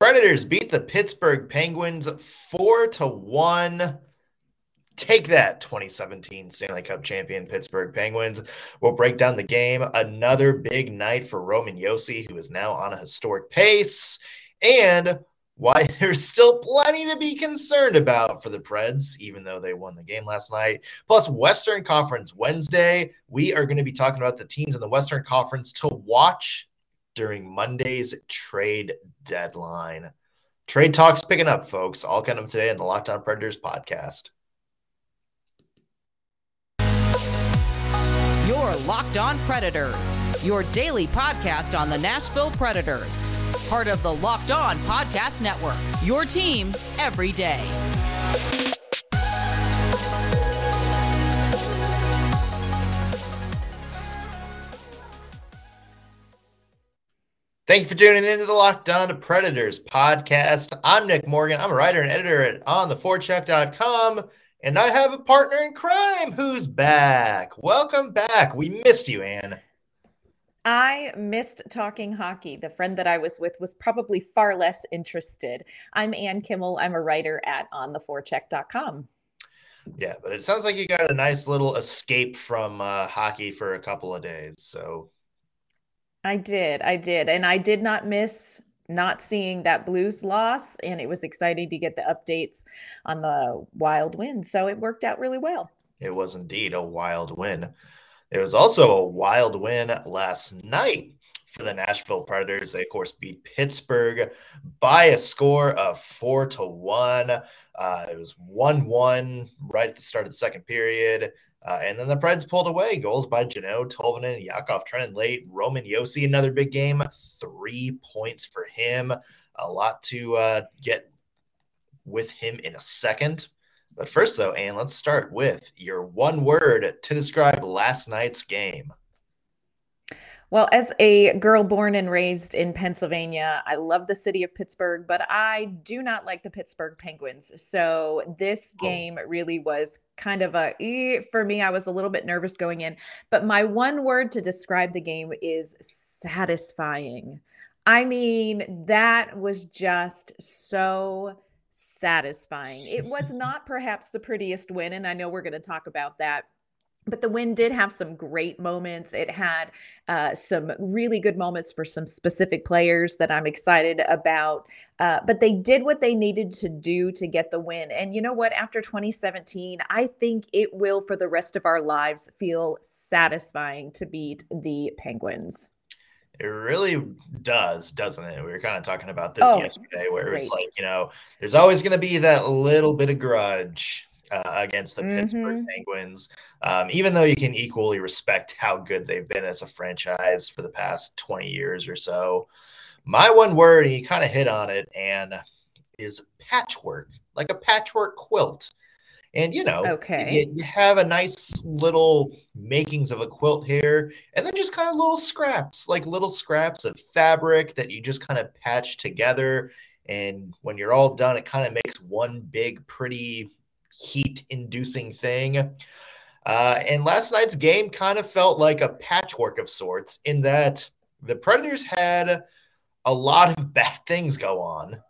Predators beat the Pittsburgh Penguins 4 to 1. Take that 2017 Stanley Cup champion Pittsburgh Penguins. We'll break down the game. Another big night for Roman Josi, who is now on a historic pace, and why there's still plenty to be concerned about for the Preds, even though they won the game last night. Plus, Western Conference Wednesday. We are going to be talking about the teams in the Western Conference to watch during Monday's trade deadline. Trade talks picking up, folks. All kind of today in the Locked On Predators podcast. Your Locked On Predators, your daily podcast on the Nashville Predators. Part of the Locked On Podcast Network, your team every day. Thank you for tuning into the Locked On Predators podcast. I'm Nick Morgan. I'm a writer and editor at ontheforecheck.com. And I have a partner in crime who's back. Welcome back. We missed you, Anne. I missed talking hockey. The friend that I was with was probably far less interested. I'm Ann Kimmel. I'm a writer at ontheforecheck.com. Yeah, but it sounds like you got a nice little escape from uh, hockey for a couple of days. So I did. I did. And I did not miss not seeing that Blues loss, and it was exciting to get the updates on the wild win. So it worked out really well. It was indeed a wild win. It was also a wild win last night for the Nashville Predators. They, of course, beat Pittsburgh by a score of four to one. Uh, it was 1 1 right at the start of the second period. Uh, and then the Preds pulled away. Goals by Jeannot, Tolvanen, Yakov Trenin late. Roman Josi, another big game. Three points for him. A lot to uh, get with him in a second. But first, though, Anne, let's start with your one word to describe last night's game. Well, as a girl born and raised in Pennsylvania, I love the city of Pittsburgh, but I do not like the Pittsburgh Penguins. So this oh. game really was kind of a eh, for me. I was a little bit nervous going in, but my one word to describe the game is satisfying. I mean, that was just so satisfying. It was not perhaps the prettiest win, and I know we're going to talk about that but the win did have some great moments. It had uh, some really good moments for some specific players that I'm excited about. Uh, but they did what they needed to do to get the win. And you know what? After 2017, I think it will, for the rest of our lives, feel satisfying to beat the Penguins. It really does, doesn't it? We were kind of talking about this oh, yesterday, where it's like, you know, there's always going to be that little bit of grudge uh, against the mm-hmm. Pittsburgh Penguins. Um, even though you can equally respect how good they've been as a franchise for the past 20 years or so. My one word, and you kind of hit on it, and is patchwork, like a patchwork quilt. And you know, okay, you, you, have a nice little makings of a quilt here, and then just kind of little scraps, like little scraps of fabric that you just kind of patch together. And when you're all done, it kind of makes one big, pretty heat inducing thing. Uh, and last night's game kind of felt like a patchwork of sorts in that the Predators had a lot of bad things go on.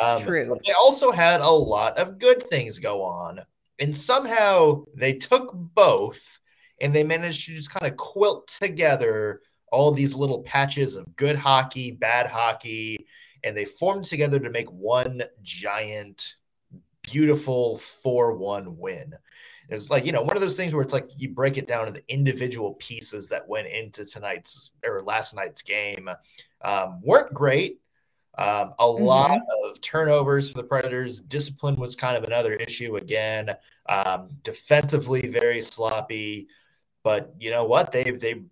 Um, True. they also had a lot of good things go on. And somehow they took both and they managed to just kind of quilt together all these little patches of good hockey, bad hockey, and they formed together to make one giant beautiful 4-1 win. It's like, you know, one of those things where it's like you break it down to the individual pieces that went into tonight's or last night's game um, weren't great. Um, a mm-hmm. lot of turnovers for the Predators. Discipline was kind of another issue again. Um, defensively, very sloppy. But you know what? They've they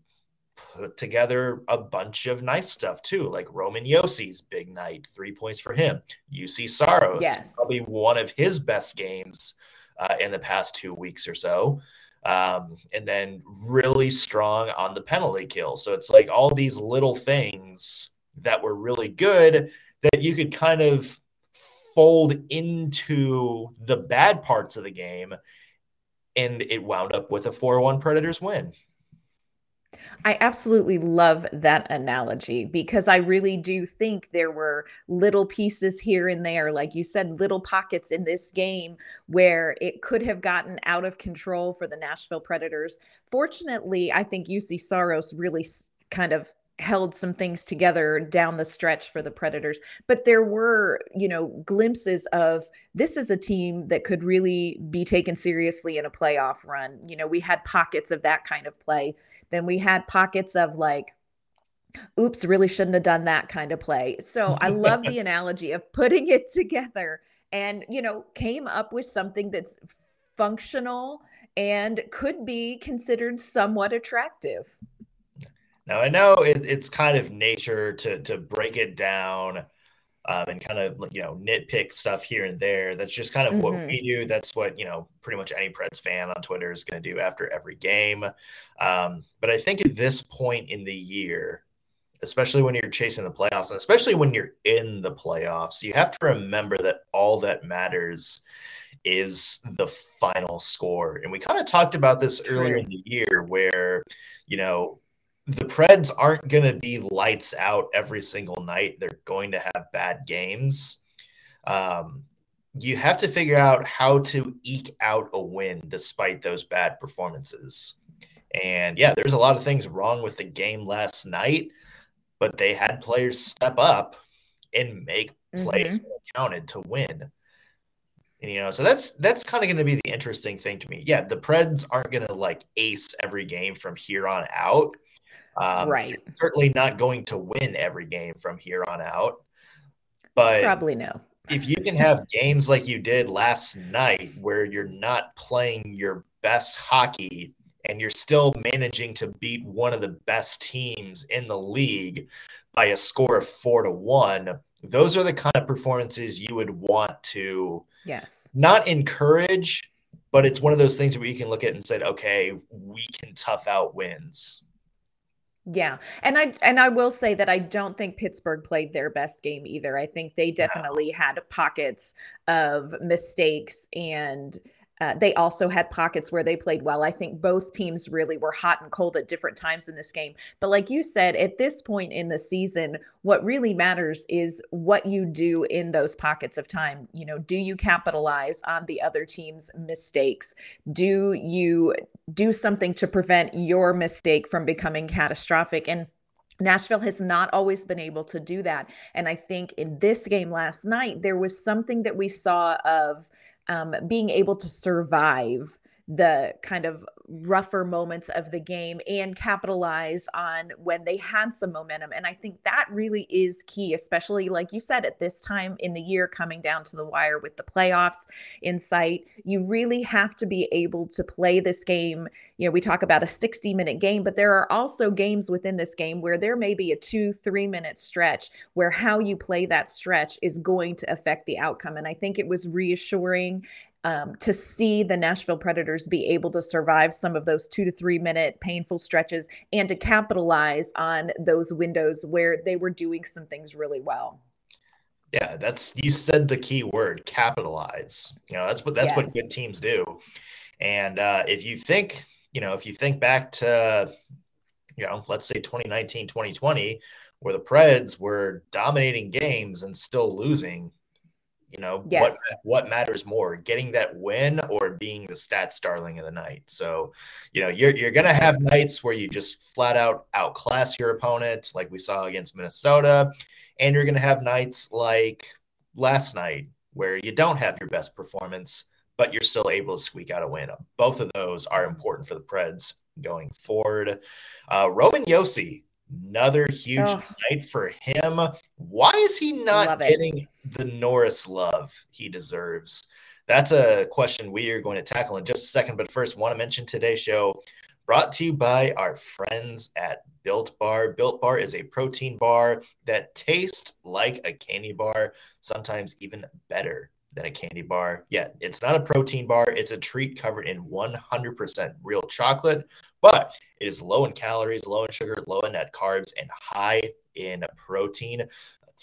put together a bunch of nice stuff too, like Roman Josi's big night, three points for him. Juuse Saros, yes. probably one of his best games uh, in the past two weeks or so. Um, and then really strong on the penalty kill. So it's like all these little things that were really good that you could kind of fold into the bad parts of the game. And it wound up with a 4 1 Predators win. I absolutely love that analogy because I really do think there were little pieces here and there, like you said, little pockets in this game where it could have gotten out of control for the Nashville Predators. Fortunately, I think Juuse Saros really kind of held some things together down the stretch for the Predators. But there were, you know, glimpses of this is a team that could really be taken seriously in a playoff run. You know, we had pockets of that kind of play. Then we had pockets of like, oops, really shouldn't have done that kind of play. So I love the analogy of putting it together and, you know, came up with something that's functional and could be considered somewhat attractive. Now I know it, it's kind of nature to to break it down um, and kind of you know nitpick stuff here and there. That's just kind of mm-hmm. what we do. That's what you know pretty much any Preds fan on Twitter is going to do after every game. Um, but I think at this point in the year, especially when you're chasing the playoffs, and especially when you're in the playoffs, you have to remember that all that matters is the final score. And we kind of talked about this earlier in the year where, you know, the Preds aren't going to be lights out every single night. They're going to have bad games. Um, you have to figure out how to eke out a win despite those bad performances. And yeah, there's a lot of things wrong with the game last night, but they had players step up and make plays mm-hmm. counted to win. And you know, so that's that's kind of going to be the interesting thing to me. Yeah, the Preds aren't going to like ace every game from here on out, um, right. Certainly not going to win every game from here on out. But probably no. if you can have games like you did last night where you're not playing your best hockey and you're still managing to beat one of the best teams in the league by a score of four to one, those are the kind of performances you would want to yes not encourage, but it's one of those things where you can look at and say, okay, we can tough out wins. Yeah. And I and I will say that I don't think Pittsburgh played their best game either. I think they definitely had pockets of mistakes and uh, they also had pockets where they played well. I think both teams really were hot and cold at different times in this game. But like you said, at this point in the season, what really matters is what you do in those pockets of time. You know, do you capitalize on the other team's mistakes? Do you do something to prevent your mistake from becoming catastrophic? And Nashville has not always been able to do that. And I think in this game last night, there was something that we saw of um, being able to survive the kind of rougher moments of the game and capitalize on when they had some momentum. And I think that really is key, especially like you said, at this time in the year coming down to the wire with the playoffs in sight. You really have to be able to play this game. You know, we talk about a 60 minute game, but there are also games within this game where there may be a two, three minute stretch where how you play that stretch is going to affect the outcome. And I think it was reassuring um, to see the Nashville Predators be able to survive some of those two to three minute painful stretches and to capitalize on those windows where they were doing some things really well. Yeah, that's you said the key word capitalize. You know, that's what that's yes. what good teams do. And uh, if you think, you know, if you think back to, you know, let's say 2019, 2020, where the Preds were dominating games and still losing, you know, yes. what what matters more, getting that win or being the stats darling of the night? So, you know, you're you're gonna have nights where you just flat out outclass your opponent, like we saw against Minnesota, and you're gonna have nights like last night where you don't have your best performance, but you're still able to squeak out a win. Both of those are important for the Preds going forward. Uh, Roman Josi Another huge oh. night for him. Why is he not getting the Norris love he deserves? That's a question we are going to tackle in just a second. But first, want to mention today's show brought to you by our friends at Built Bar. Built Bar is a protein bar that tastes like a candy bar, sometimes even better than a candy bar. Yeah, it's not a protein bar, it's a treat covered in 100% real chocolate, but it is low in calories, low in sugar, low in net carbs, and high in protein.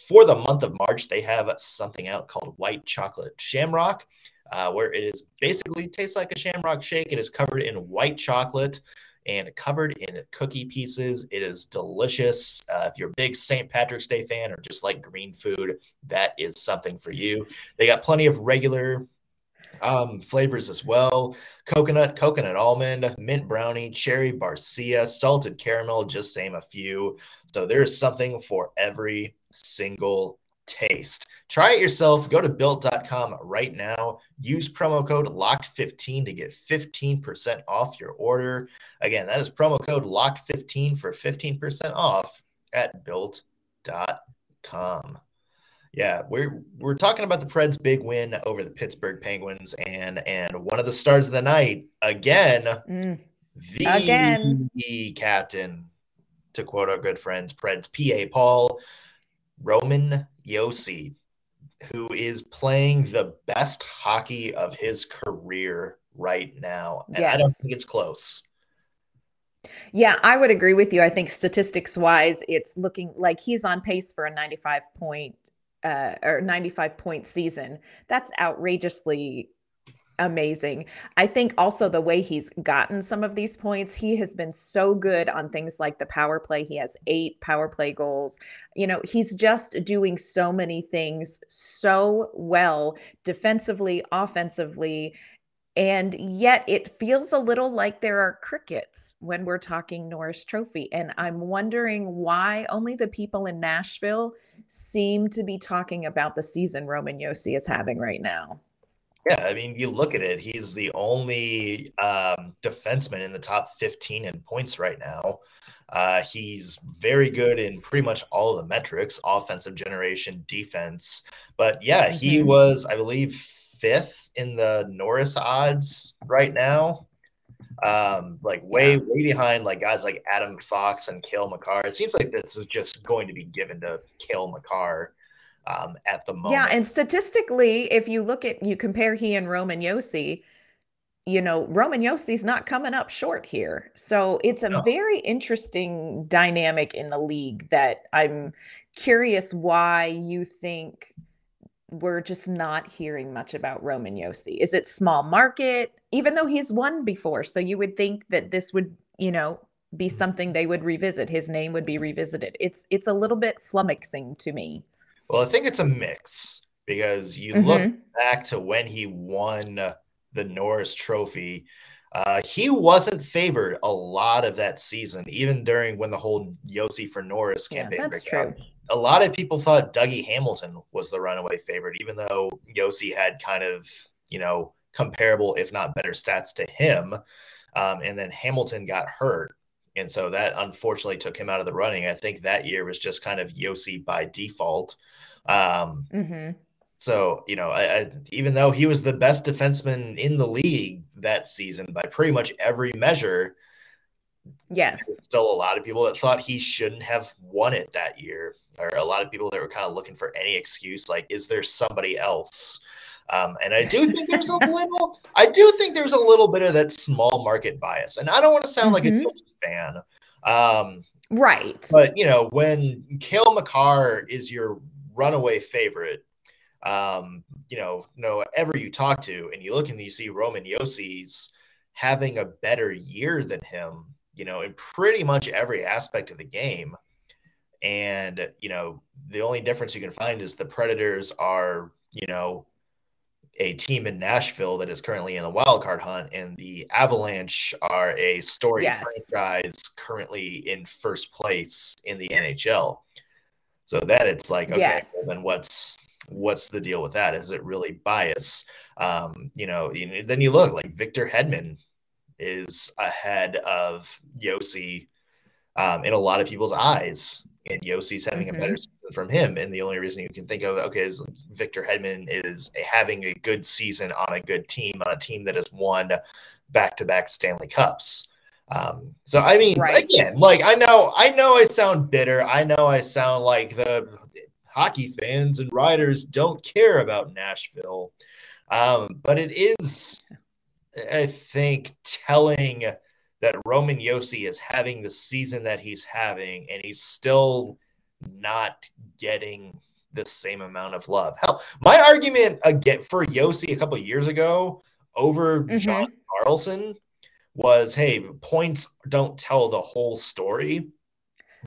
For the month of March, they have something out called White Chocolate Shamrock. Uh, where it is basically tastes like a shamrock shake. It is covered in white chocolate. And covered in cookie pieces. It is delicious. Uh, if you're a big St. Patrick's Day fan or just like green food, that is something for you. They got plenty of regular um, flavors as well coconut, coconut almond, mint brownie, cherry barcia, salted caramel, just name a few. So there's something for every single taste. Try it yourself. Go to built.com right now. Use promo code LOCKED15 to get 15% off your order. Again, that is promo code LOCKED15 for 15% off at built.com. Yeah, we're we're talking about the Preds' big win over the Pittsburgh Penguins, and and one of the stars of the night again, mm. the again. captain, to quote our good friends Preds PA Paul, Roman Josi, who is playing the best hockey of his career right now, and yes. I don't think it's close. Yeah, I would agree with you. I think statistics wise, it's looking like he's on pace for a 95 point uh, or 95 point season. That's outrageously amazing. I think also the way he's gotten some of these points, he has been so good on things like the power play. He has eight power play goals. You know, he's just doing so many things so well defensively, offensively. And yet it feels a little like there are crickets when we're talking Norris Trophy. And I'm wondering why only the people in Nashville seem to be talking about the season Roman Josi is having right now. Yeah, I mean, you look at it, he's the only um, defenseman in the top 15 in points right now. Uh, he's very good in pretty much all of the metrics offensive generation, defense. But yeah, mm-hmm. he was, I believe, fifth in the Norris odds right now um, like way, way behind like guys like Adam Fox and Cale Makar. It seems like this is just going to be given to Cale Makar um, at the moment. Yeah, and statistically, if you look at you compare he and Roman Josi, you know, Roman Josi's not coming up short here. So it's a no. very interesting dynamic in the league that I'm curious why you think we're just not hearing much about Roman Josi. Is it small market? Even though he's won before, so you would think that this would, you know, be something they would revisit. His name would be revisited. It's it's a little bit flummoxing to me. Well, I think it's a mix because you mm-hmm. look back to when he won the Norris Trophy. Uh, he wasn't favored a lot of that season, even during when the whole Josi for Norris campaign. Yeah, that's true. Out a lot of people thought Dougie Hamilton was the runaway favorite, even though Josi had kind of, you know, comparable, if not better stats to him. Um, and then Hamilton got hurt. And so that unfortunately took him out of the running. I think that year was just kind of Josi by default. Um, mm-hmm. So, you know, I, I, even though he was the best defenseman in the league that season by pretty much every measure, yes, still a lot of people that thought he shouldn't have won it that year or a lot of people that were kind of looking for any excuse, like, is there somebody else? Um, and I do think there's a little, I do think there's a little bit of that small market bias. And I don't want to sound mm-hmm. like a mm-hmm. fan. Um, right. But, you know, when Cale Makar is your runaway favorite, um, you know, no ever you talk to and you look and you see Roman Josi's having a better year than him, you know, in pretty much every aspect of the game. And, you know, the only difference you can find is the Predators are, you know, a team in Nashville that is currently in a wild card hunt, and the Avalanche are a story yes. franchise currently in first place in the NHL. So that it's like, okay, yes. well, then what's what's the deal with that? Is it really bias? Um, you know, then you look like Victor Hedman is ahead of Josi um, in a lot of people's eyes and Josi's having mm-hmm. a better season from him. And the only reason you can think of, okay, is Victor Hedman is a, having a good season on a good team, on a team that has won back to back Stanley Cups. Um, so I mean, right. again, like I know, I know I sound bitter. I know I sound like the hockey fans and writers don't care about Nashville. Um, but it is, I think, telling that Roman Josi is having the season that he's having, and he's still not getting the same amount of love. Hell, my argument again for Josi a couple years ago over mm-hmm. John Carlson was hey, points don't tell the whole story.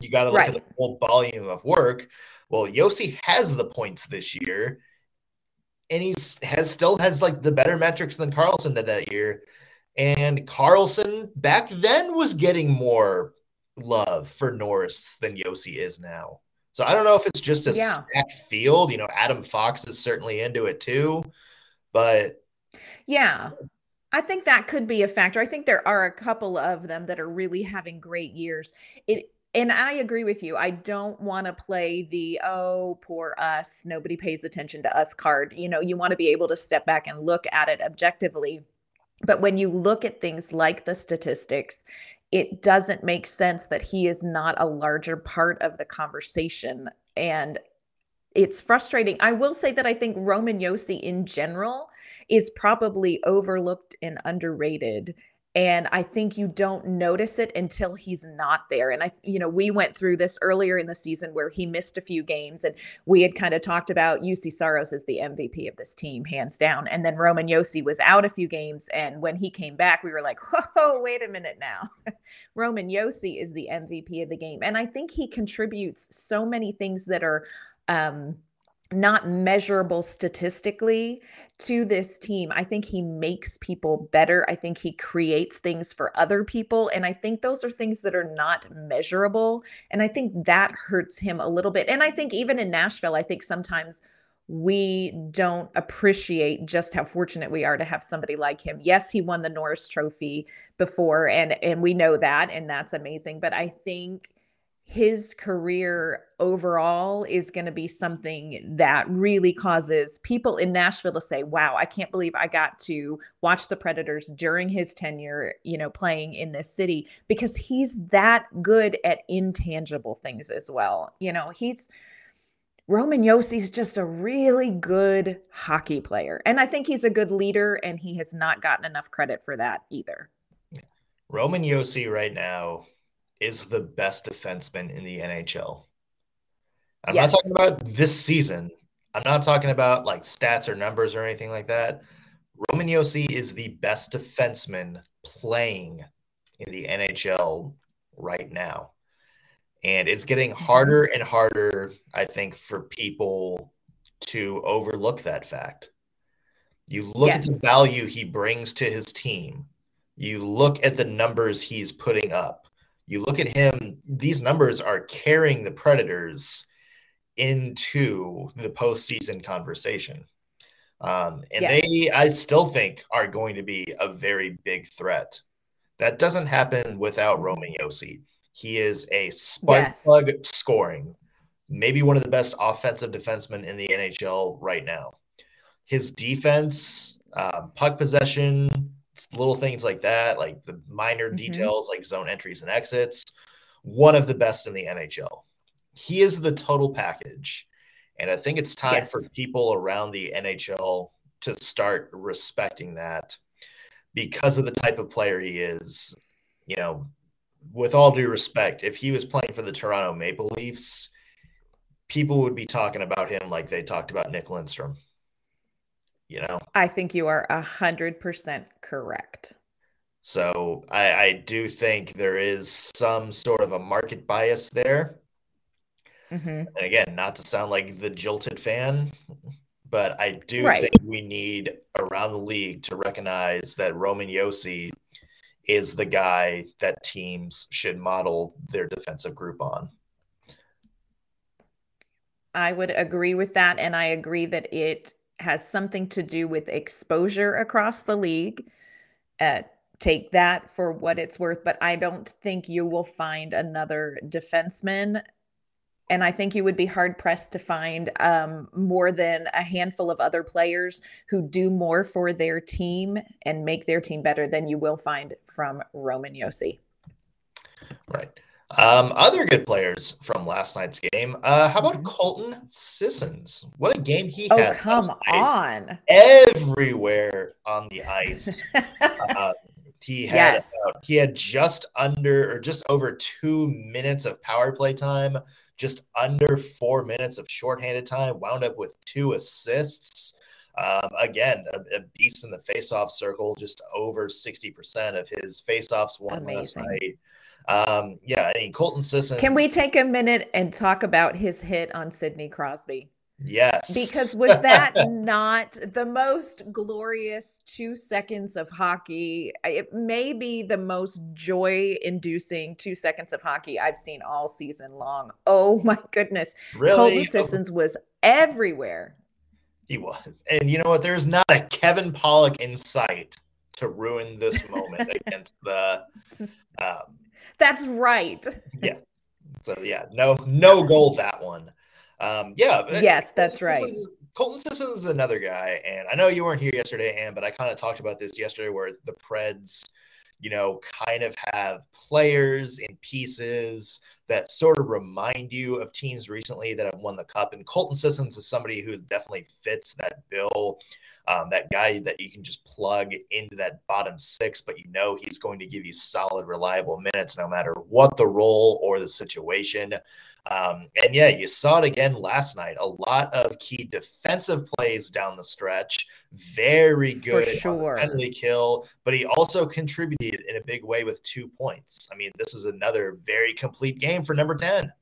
You got to look right. at the whole volume of work. Well, Josi has the points this year, and he has still has like the better metrics than Carlson did that year. And Carlson back then was getting more love for Norris than Josi is now. So I don't know if it's just a yeah. stacked field. You know, Adam Fox is certainly into it too, but yeah, I think that could be a factor. I think there are a couple of them that are really having great years. It and I agree with you. I don't want to play the oh poor us, nobody pays attention to us card. You know, you want to be able to step back and look at it objectively. But when you look at things like the statistics, it doesn't make sense that he is not a larger part of the conversation. And it's frustrating. I will say that I think Roman Josi in general is probably overlooked and underrated and i think you don't notice it until he's not there and i you know we went through this earlier in the season where he missed a few games and we had kind of talked about Juuse Saros as the MVP of this team hands down and then Roman Josi was out a few games and when he came back we were like whoa wait a minute now. Roman Josi is the MVP of the game and I think he contributes so many things that are um not measurable statistically to this team. I think he makes people better. I think he creates things for other people. And I think those are things that are not measurable. And I think that hurts him a little bit. And I think even in Nashville, I think sometimes we don't appreciate just how fortunate we are to have somebody like him. Yes, he won the Norris trophy before and and we know that and that's amazing, but I think his career overall is going to be something that really causes people in Nashville to say, "Wow, I can't believe I got to watch the Predators during his tenure, you know, playing in this city because he's that good at intangible things as well." You know, he's Roman Josi's just a really good hockey player. And I think he's a good leader and he has not gotten enough credit for that either. Roman Josi right now is the best defenseman in the NHL. I'm yes. not talking about this season. I'm not talking about like stats or numbers or anything like that. Roman Josi is the best defenseman playing in the NHL right now. And it's getting mm-hmm. harder and harder, I think, for people to overlook that fact. You look yes. at the value he brings to his team, you look at the numbers he's putting up you look at him, these numbers are carrying the Predators into the postseason conversation. Um, and yes. they, I still think, are going to be a very big threat. That doesn't happen without Roman Josi. He is a spark yes. plug scoring, maybe one of the best offensive defensemen in the NHL right now. His defense, uh, puck possession, little things like that, like the minor mm-hmm. details like zone entries and exits, one of the best in the NHL. He is the total package. And I think it's time yes. for people around the NHL to start respecting that because of the type of player he is. You know, with all due respect, if he was playing for the Toronto Maple Leafs, people would be talking about him like they talked about Nick Lidstrom you know i think you are a hundred percent correct so I, I do think there is some sort of a market bias there mm-hmm. and again not to sound like the jilted fan but i do right. think we need around the league to recognize that roman josi is the guy that teams should model their defensive group on I would agree with that. And I agree that it has something to do with exposure across the league. Uh, take that for what it's worth, but I don't think you will find another defenseman. And I think you would be hard pressed to find um, more than a handful of other players who do more for their team and make their team better than you will find from Roman Josi. Right. Um, other good players from last night's game. Uh, how about mm-hmm. Colton Sissons? What a game he oh, had! come on, everywhere on the ice. uh, he had yes. about, he had just under or just over two minutes of power play time, just under four minutes of shorthanded time. Wound up with two assists. Um, again, a, a, beast in the faceoff circle, just over 60% of his faceoffs won Amazing. last night. Um, yeah, I mean, Colton Sisson. Can we take a minute and talk about his hit on Sidney Crosby? Yes. Because was that not the most glorious two seconds of hockey? It may be the most joy inducing two seconds of hockey I've seen all season long. Oh my goodness. Really? Colton Sissons was everywhere. He was. And you know what? There's not a Kevin Pollock in sight to ruin this moment against the. Um, That's right. Yeah. So yeah, no, no goal that one. Um, yeah. Yes, that's right. Colton Sisson is another guy, and I know you weren't here yesterday, Ann, but I kind of talked about this yesterday, where the Preds, you know, kind of have players and pieces that sort of remind you of teams recently that have won the cup. And Colton Sissons is somebody who definitely fits that bill. Um, that guy that you can just plug into that bottom six, but you know he's going to give you solid, reliable minutes no matter what the role or the situation. Um, and yeah, you saw it again last night. A lot of key defensive plays down the stretch. Very good sure. penalty kill, but he also contributed in a big way with two points. I mean, this is another very complete game for number 10.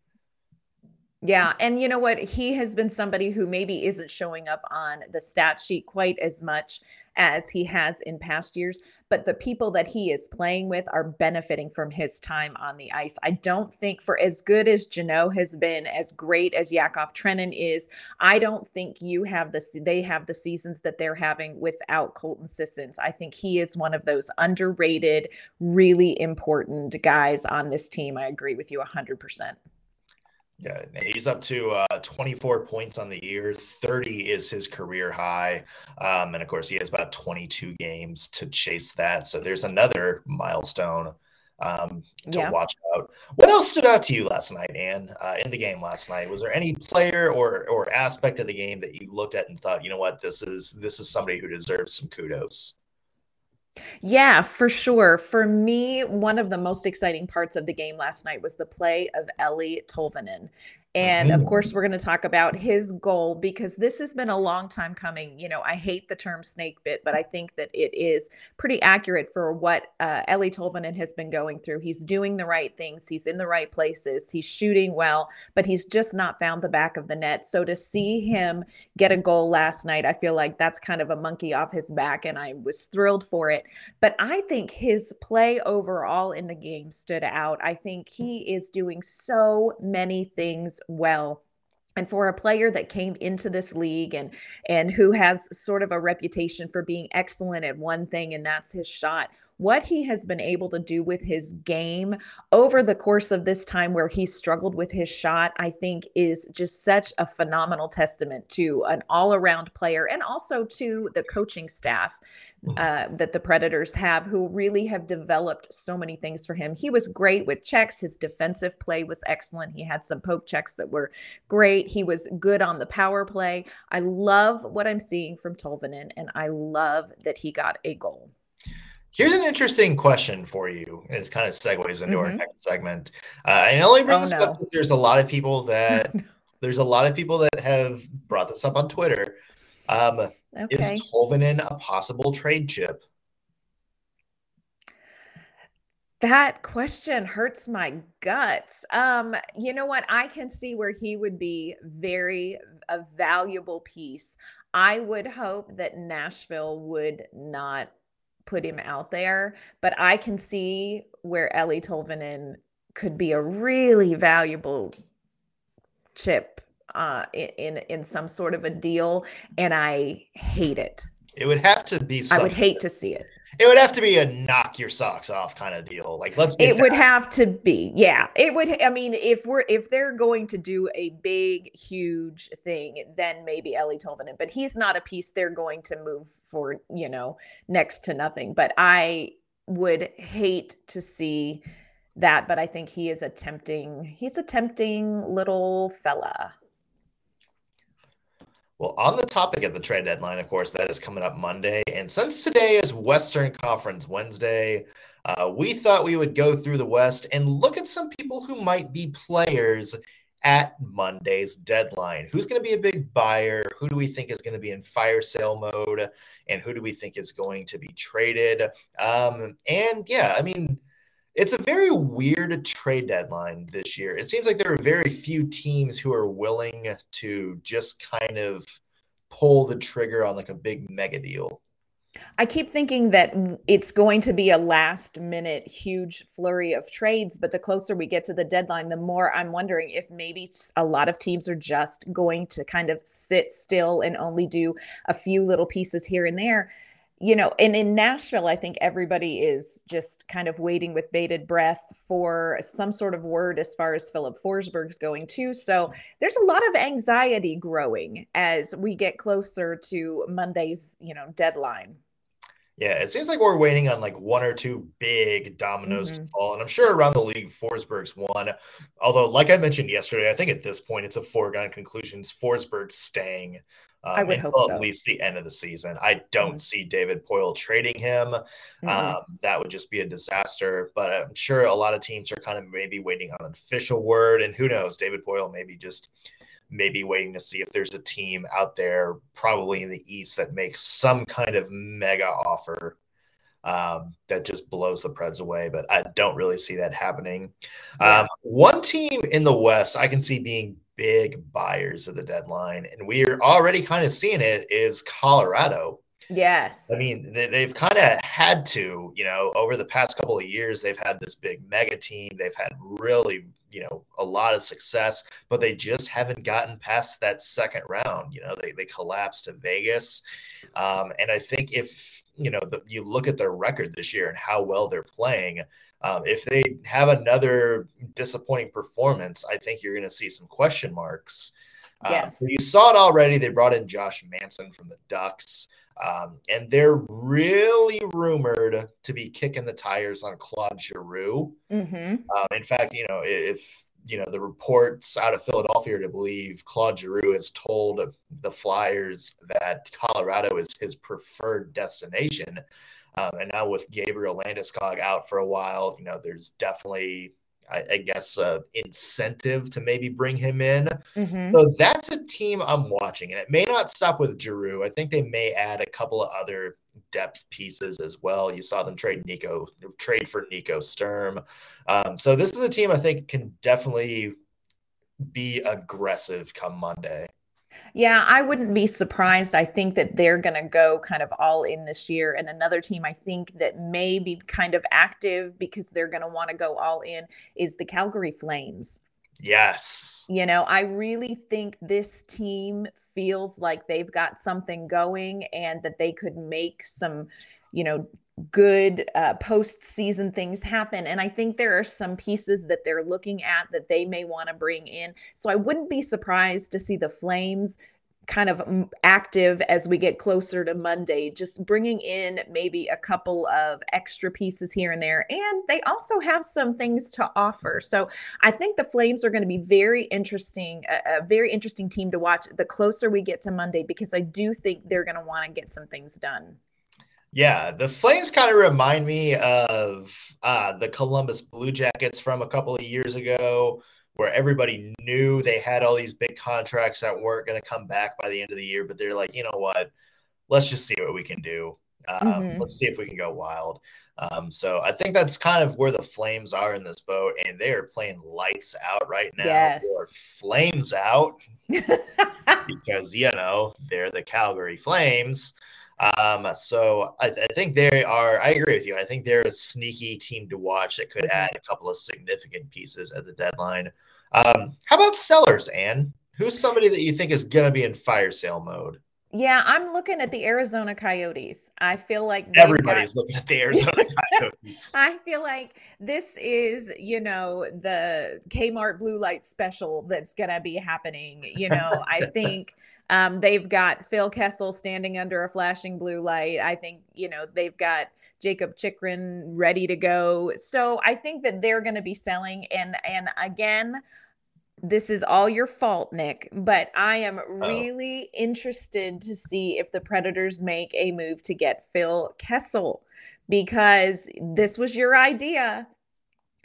Yeah. And you know what? He has been somebody who maybe isn't showing up on the stat sheet quite as much as he has in past years, but the people that he is playing with are benefiting from his time on the ice. I don't think for as good as Jeannot has been, as great as Yakov Trenin is, I don't think you have the they have the seasons that they're having without Colton Sissons. I think he is one of those underrated, really important guys on this team. I agree with you 100%. Yeah, he's up to uh, 24 points on the year. 30 is his career high. Um, and of course, he has about 22 games to chase that. So there's another milestone um, to yeah. watch out. What else stood out to you last night, Ann, uh, in the game last night? Was there any player or or aspect of the game that you looked at and thought, you know what, this is this is somebody who deserves some kudos? Yeah, for sure. For me, one of the most exciting parts of the game last night was the play of Eeli Tolvanen. And of course, we're going to talk about his goal because this has been a long time coming. You know, I hate the term snake bit, but I think that it is pretty accurate for what uh, Eeli Tolvanen has been going through. He's doing the right things, he's in the right places, he's shooting well, but he's just not found the back of the net. So to see him get a goal last night, I feel like that's kind of a monkey off his back, and I was thrilled for it. But I think his play overall in the game stood out. I think he is doing so many things well. And for a player that came into this league and and who has sort of a reputation for being excellent at one thing and that's his shot what he has been able to do with his game over the course of this time where he struggled with his shot, I think is just such a phenomenal testament to an all around player and also to the coaching staff mm. uh, that the Predators have, who really have developed so many things for him. He was great with checks. His defensive play was excellent. He had some poke checks that were great. He was good on the power play. I love what I'm seeing from Tolvanen, and I love that he got a goal. Here's an interesting question for you. It kind of segues into mm-hmm. our next segment. Uh, and only bring oh, this no. up there's a lot of people that there's a lot of people that have brought this up on Twitter. Um, okay. Is Tolvanen a possible trade chip? That question hurts my guts. Um, you know what? I can see where he would be very a valuable piece. I would hope that Nashville would not put him out there, but I can see where Eeli Tolvanen could be a really valuable chip uh, in in some sort of a deal, and I hate it. It would have to be. I would hate to see it. It would have to be a knock your socks off kind of deal. Like let's. it would have to be, yeah. It would. I mean, if we're if they're going to do a big, huge thing, then maybe Eeli Tolvanen. But he's not a piece they're going to move for. You know, next to nothing. But I would hate to see that. But I think he is a tempting. He's a tempting little fella. Well, on the topic of the trade deadline, of course, that is coming up Monday. And since today is Western Conference Wednesday, uh, we thought we would go through the West and look at some people who might be players at Monday's deadline. Who's going to be a big buyer? Who do we think is going to be in fire sale mode? And who do we think is going to be traded? Um, and yeah, I mean, it's a very weird trade deadline this year. It seems like there are very few teams who are willing to just kind of pull the trigger on like a big mega deal. I keep thinking that it's going to be a last minute huge flurry of trades, but the closer we get to the deadline, the more I'm wondering if maybe a lot of teams are just going to kind of sit still and only do a few little pieces here and there you know, and in Nashville, I think everybody is just kind of waiting with bated breath for some sort of word as far as Filip Forsberg's going too. So there's a lot of anxiety growing as we get closer to Monday's, you know, deadline. Yeah, it seems like we're waiting on like one or two big dominoes mm-hmm. to fall. And I'm sure around the league, Forsberg's one. Although, like I mentioned yesterday, I think at this point it's a foregone conclusion. Forsberg staying. Um, I would hope so. At least the end of the season. I don't mm-hmm. see David Poile trading him. Mm-hmm. Um, that would just be a disaster. But I'm sure a lot of teams are kind of maybe waiting on an official word. And who knows, David Poile maybe just maybe waiting to see if there's a team out there, probably in the East, that makes some kind of mega offer um, that just blows the Preds away. But I don't really see that happening. Yeah. Um, one team in the West I can see being big buyers of the deadline, and we're already kind of seeing it is Colorado. Yes. I mean, they, have kind of had to, you know, over the past couple of years, they've had this big mega team. They've had really, you know, a lot of success, but they just haven't gotten past that second round. You know, they, they collapsed to Vegas. Um, and I think if, you know, the, you look at their record this year and how well they're playing, um, if they have another disappointing performance, I think you're going to see some question marks. Um, yes. so you saw it already. They brought in Josh Manson from the Ducks, um, and they're really rumored to be kicking the tires on Claude Giroux. Mm-hmm. Um, in fact, you know, if you know the reports out of Philadelphia to believe Claude Giroux has told the Flyers that Colorado is his preferred destination. Um, and now with Gabriel Landeskog out for a while, you know, there's definitely, I, I guess, uh, incentive to maybe bring him in. Mm-hmm. So that's a team I'm watching, and it may not stop with Giroux. I think they may add a couple of other depth pieces as well. You saw them trade Nico, trade for Nico Sturm. Um, so this is a team I think can definitely be aggressive come Monday. Yeah, I wouldn't be surprised. I think that they're going to go kind of all in this year. And another team I think that may be kind of active because they're going to want to go all in is the Calgary Flames. Yes. You know, I really think this team feels like they've got something going and that they could make some, you know, good uh, postseason things happen. And I think there are some pieces that they're looking at that they may want to bring in. So I wouldn't be surprised to see the Flames kind of active as we get closer to Monday, just bringing in maybe a couple of extra pieces here and there. And they also have some things to offer. So I think the Flames are going to be very interesting, a, a very interesting team to watch the closer we get to Monday, because I do think they're going to want to get some things done. Yeah, the Flames kind of remind me of uh, the Columbus Blue Jackets from a couple of years ago, where everybody knew they had all these big contracts that weren't going to come back by the end of the year, but they're like, you know what? Let's just see what we can do. Um, mm-hmm. Let's see if we can go wild. Um, so I think that's kind of where the Flames are in this boat, and they are playing lights out right now, yes. or flames out, because you know they're the Calgary Flames. Um, so I, I, think they are. I agree with you. I think they're a sneaky team to watch that could add a couple of significant pieces at the deadline. Um, how about sellers, Anne? Who's somebody that you think is going to be in fire sale mode? Yeah, I'm looking at the Arizona Coyotes. I feel like everybody's got... looking at the Arizona Coyotes. I feel like this is, you know, the Kmart blue light special that's going to be happening. You know, I think um, they've got Phil Kessel standing under a flashing blue light. I think, you know, they've got Jacob Chychrun ready to go. So I think that they're going to be selling. And, and again, this is all your fault, Nick, but I am oh. really oh. interested to see if the Predators make a move to get Phil Kessel because this was your idea.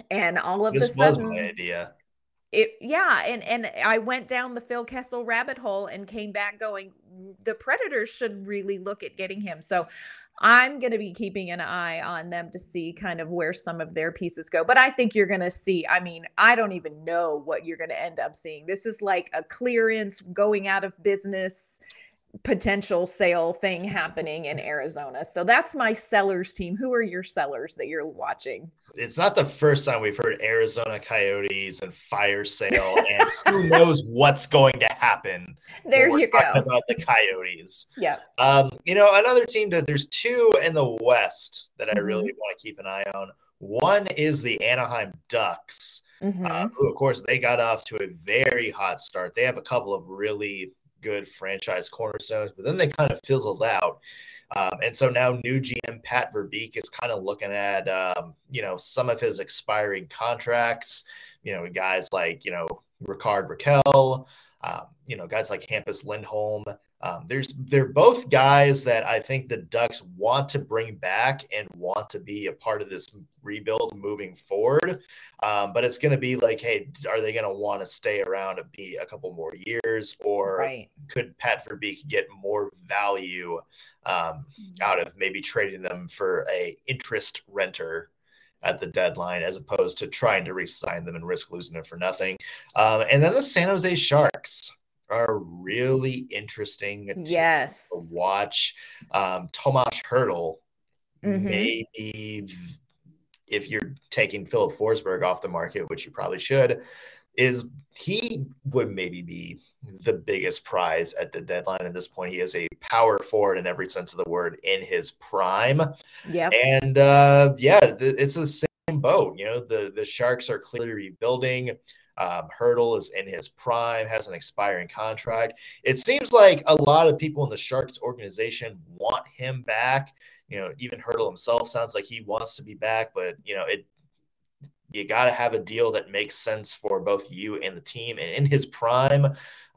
And all of this a sudden, was my idea it yeah and and i went down the phil kessel rabbit hole and came back going the predators should really look at getting him. So i'm going to be keeping an eye on them to see kind of where some of their pieces go but i think you're going to see i mean i don't even know what you're going to end up seeing. This is like a clearance going out of business potential sale thing happening in Arizona. So that's my sellers team. Who are your sellers that you're watching? It's not the first time we've heard Arizona Coyotes and fire sale, and who knows what's going to happen. There you go. About the Coyotes. Yeah. Um, you know, another team that there's two in the West that I really mm-hmm. want to keep an eye on. One is the Anaheim Ducks. Mm-hmm. Uh, who, of course, they got off to a very hot start. They have a couple of really good franchise cornerstones, but then they kind of fizzled out. Um, and so now new GM Pat Verbeek is kind of looking at um, you know some of his expiring contracts. You know, guys like you know Rickard Rakell, um, you know guys like Hampus Lindholm. Um, there's they're both guys that I think the Ducks want to bring back and want to be a part of this rebuild moving forward. Um, but it's going to be like, hey, are they going to want to stay around and be a couple more years, or right. could Pat Verbeek get more value um, out of maybe trading them for a interest renter at the deadline as opposed to trying to re-sign them and risk losing them for nothing? Um, and then the San Jose Sharks are really interesting to, yes. watch. Um, Tomas Hertl, mm-hmm. maybe if you're taking Filip Forsberg off the market, which you probably should, is he would maybe be the biggest prize at the deadline at this point. He is a power forward in every sense of the word in his prime. Yeah. And uh, yeah, it's the same boat. You know, the the Sharks are clearly rebuilding. Um, Hertl is in his prime, has an expiring contract. It seems like a lot of people in the Sharks organization want him back. You know, even Hertl himself sounds like he wants to be back, but you know, it you got to have a deal that makes sense for both you and the team. And in his prime,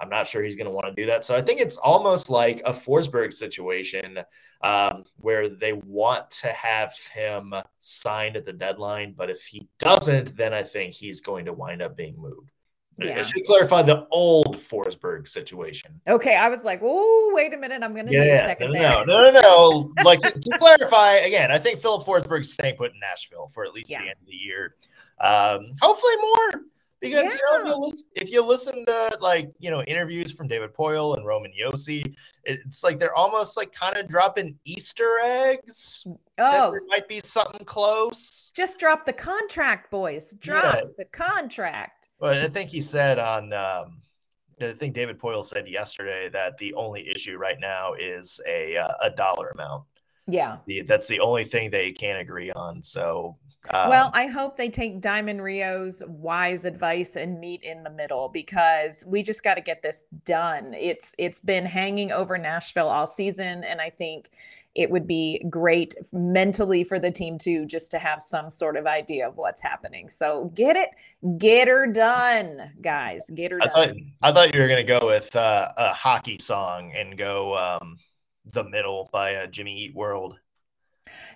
I'm not sure he's going to want to do that. So I think it's almost like a Forsberg situation um, where they want to have him signed at the deadline. But if he doesn't, then I think he's going to wind up being moved. Yeah. I should clarify the old Forsberg situation. Okay, I was like, "Oh, wait a minute, I'm going to yeah, no, no, no, no, no. like to, to, clarify again, I think Filip Forsberg's staying put in Nashville for at least yeah. the end of the year. Um, hopefully more because yeah. you know if you, listen, if you listen to like you know interviews from David Poile and Roman Josi, it's like they're almost like kind of dropping Easter eggs. Oh, there might be something close. Just drop the contract, boys. Drop yeah. the contract. Well, I think he said on. Um, I think David Poile said yesterday that the only issue right now is a uh, a dollar amount. Yeah, the, that's the only thing they can't agree on. So um, well, I hope they take Diamond Rio's wise advice and meet in the middle because we just got to get this done. It's it's been hanging over Nashville all season, and I think it would be great mentally for the team too, just to have some sort of idea of what's happening. So get it, get her done, guys. Get her done. I thought, I thought you were gonna go with uh, a hockey song and go um, "The Middle" by uh, Jimmy Eat World.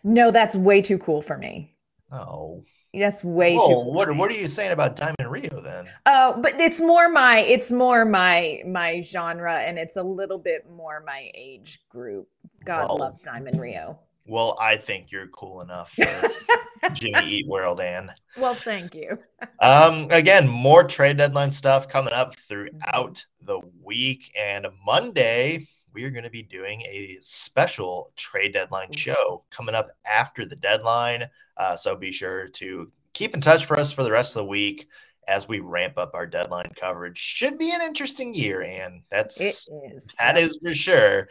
No, that's way too cool for me. Oh. That's way Whoa, too. What What are you saying about Diamond Rio then? Oh, but it's more my it's more my my genre, and it's a little bit more my age group. God well, love Diamond Rio. Well, I think you're cool enough for Jimmy Eat World, Ann. Well, thank you. um, again, more trade deadline stuff coming up throughout the week, and Monday we are going to be doing a special trade deadline mm-hmm. show coming up after the deadline. Uh, so be sure to keep in touch for us for the rest of the week as we ramp up our deadline coverage. Should be an interesting year, and that's is. that is for sure.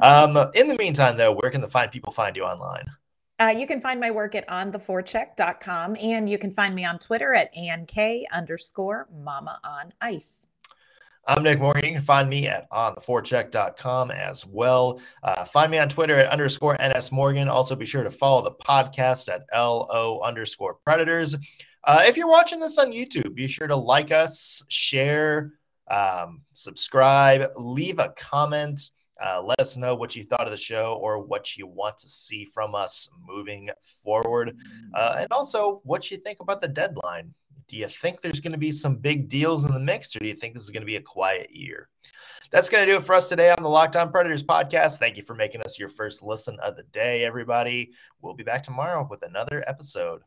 um, in the meantime, though, where can the fine people find you online? Uh, you can find my work at ontheforecheck.com and you can find me on Twitter at Ann K underscore mama on ice. I'm Nick Morgan. You can find me at ontheforecheck.com as well. Uh, find me on Twitter at underscore NS Morgan. Also, be sure to follow the podcast at LO underscore Predators. Uh, if you're watching this on YouTube, be sure to like us, share, um, subscribe, leave a comment. Uh, let us know what you thought of the show or what you want to see from us moving forward. Uh, and also what you think about the deadline Do you think there's going to be some big deals in the mix, or do you think this is going to be a quiet year? That's going to do it for us today on the Locked On Predators podcast. Thank you for making us your first listen of the day, everybody. We'll be back tomorrow with another episode.